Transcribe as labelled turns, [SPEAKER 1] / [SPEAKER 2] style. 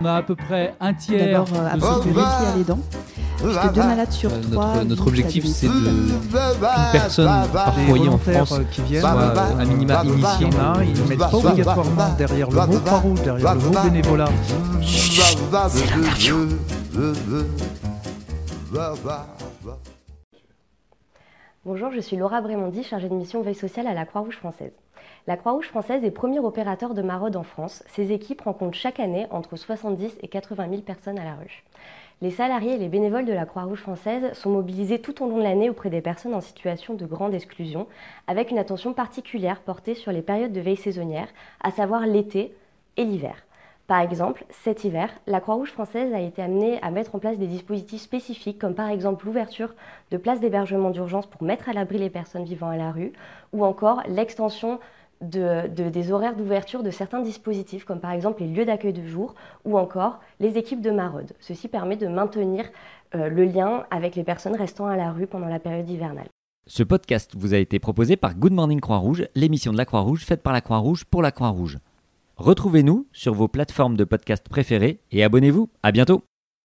[SPEAKER 1] On a à peu près un tiers.
[SPEAKER 2] D'abord, euh, rééquilibrer les dents. Puisque deux malades sur
[SPEAKER 3] Euh,
[SPEAKER 2] trois.
[SPEAKER 3] notre, objectif, c'est de qu'une personne par foyer en France
[SPEAKER 4] euh, qui
[SPEAKER 3] soit
[SPEAKER 4] euh,
[SPEAKER 3] à minima initiée.
[SPEAKER 4] Ils ne mettent pas obligatoirement derrière le mot Croix-Rouge, derrière le mot bénévolat.
[SPEAKER 5] Bonjour, je suis Laura Brémondi, chargée de mission veille sociale à la Croix-Rouge française. La Croix-Rouge française est premier opérateur de maraude en France. Ses équipes rencontrent chaque année entre 70 et 80 000 personnes à la rue. Les salariés et les bénévoles de la Croix-Rouge française sont mobilisés tout au long de l'année auprès des personnes en situation de grande exclusion, avec une attention particulière portée sur les périodes de veille saisonnière, à savoir l'été et l'hiver. Par exemple, cet hiver, la Croix-Rouge française a été amenée à mettre en place des dispositifs spécifiques, comme par exemple l'ouverture de places d'hébergement d'urgence pour mettre à l'abri les personnes vivant à la rue, ou encore l'extension de- de- des horaires d'ouverture de certains dispositifs, comme par exemple les lieux d'accueil de jour, ou encore les équipes de maraude. Ceci permet de maintenir euh, le lien avec les personnes restant à la rue pendant la période hivernale.
[SPEAKER 6] Ce podcast vous a été proposé par Good Morning Croix-Rouge, l'émission de la Croix-Rouge faite par la Croix-Rouge pour la Croix-Rouge. Retrouvez-nous sur vos plateformes de podcast préférées et abonnez-vous. À bientôt.